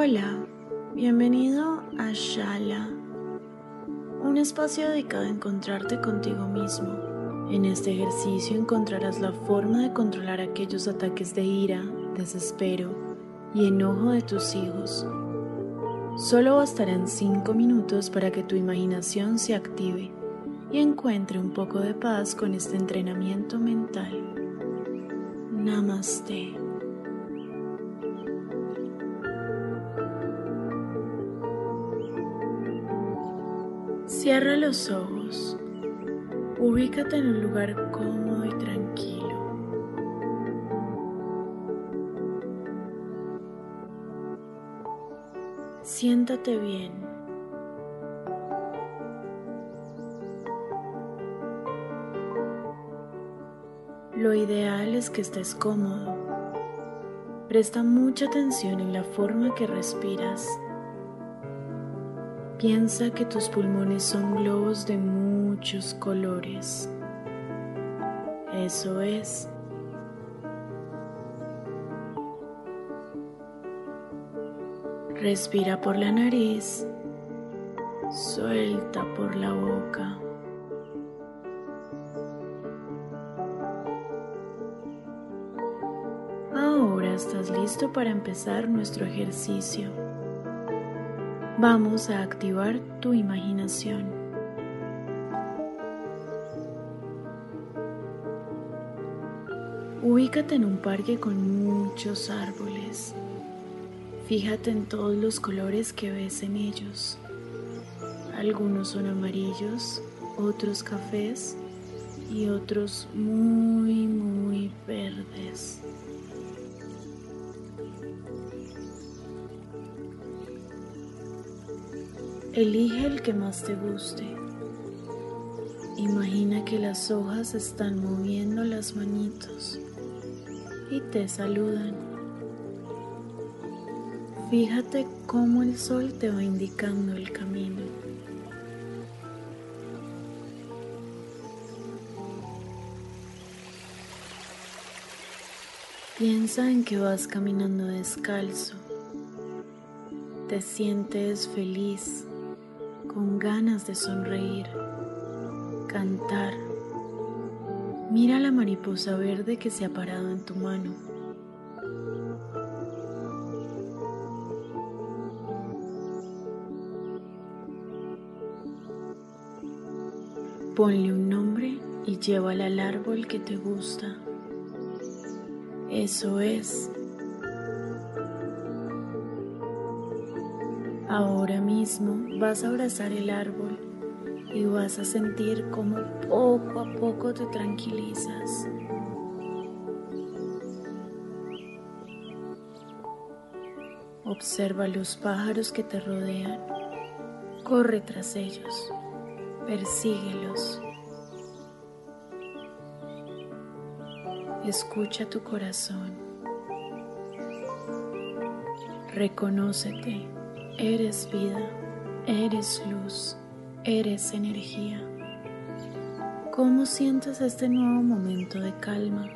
Hola, bienvenido a Shala, un espacio dedicado a encontrarte contigo mismo. En este ejercicio encontrarás la forma de controlar aquellos ataques de ira, desespero y enojo de tus hijos. Solo bastarán 5 minutos para que tu imaginación se active y encuentre un poco de paz con este entrenamiento mental. Namaste. Cierra los ojos. Ubícate en un lugar cómodo y tranquilo. Siéntate bien. Lo ideal es que estés cómodo. Presta mucha atención en la forma que respiras. Piensa que tus pulmones son globos de muchos colores. Eso es. Respira por la nariz, suelta por la boca. Ahora estás listo para empezar nuestro ejercicio. Vamos a activar tu imaginación. Ubícate en un parque con muchos árboles. Fíjate en todos los colores que ves en ellos. Algunos son amarillos, otros cafés y otros muy, muy verdes. Elige el que más te guste. Imagina que las hojas están moviendo las manitos y te saludan. Fíjate cómo el sol te va indicando el camino. Piensa en que vas caminando descalzo. Te sientes feliz ganas de sonreír, cantar. Mira la mariposa verde que se ha parado en tu mano. Ponle un nombre y llévala al árbol que te gusta. Eso es Ahora mismo vas a abrazar el árbol y vas a sentir como poco a poco te tranquilizas. Observa los pájaros que te rodean. Corre tras ellos. Persíguelos. Escucha tu corazón. Reconócete. Eres vida, eres luz, eres energía. ¿Cómo sientes este nuevo momento de calma?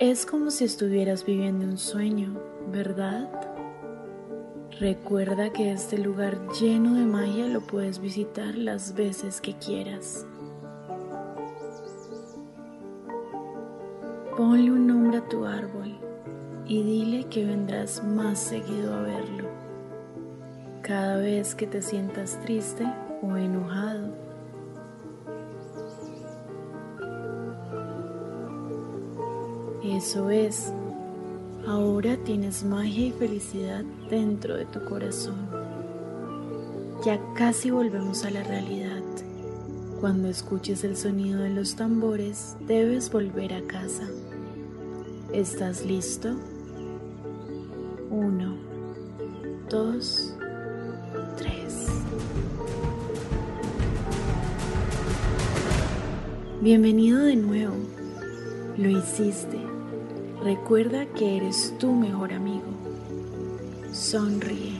Es como si estuvieras viviendo un sueño, ¿verdad? Recuerda que este lugar lleno de magia lo puedes visitar las veces que quieras. Ponle un nombre a tu árbol y dile que vendrás más seguido a verlo. Cada vez que te sientas triste o enojado, Eso es, ahora tienes magia y felicidad dentro de tu corazón. Ya casi volvemos a la realidad. Cuando escuches el sonido de los tambores, debes volver a casa. ¿Estás listo? Uno, dos, Bienvenido de nuevo. Lo hiciste. Recuerda que eres tu mejor amigo. Sonríe.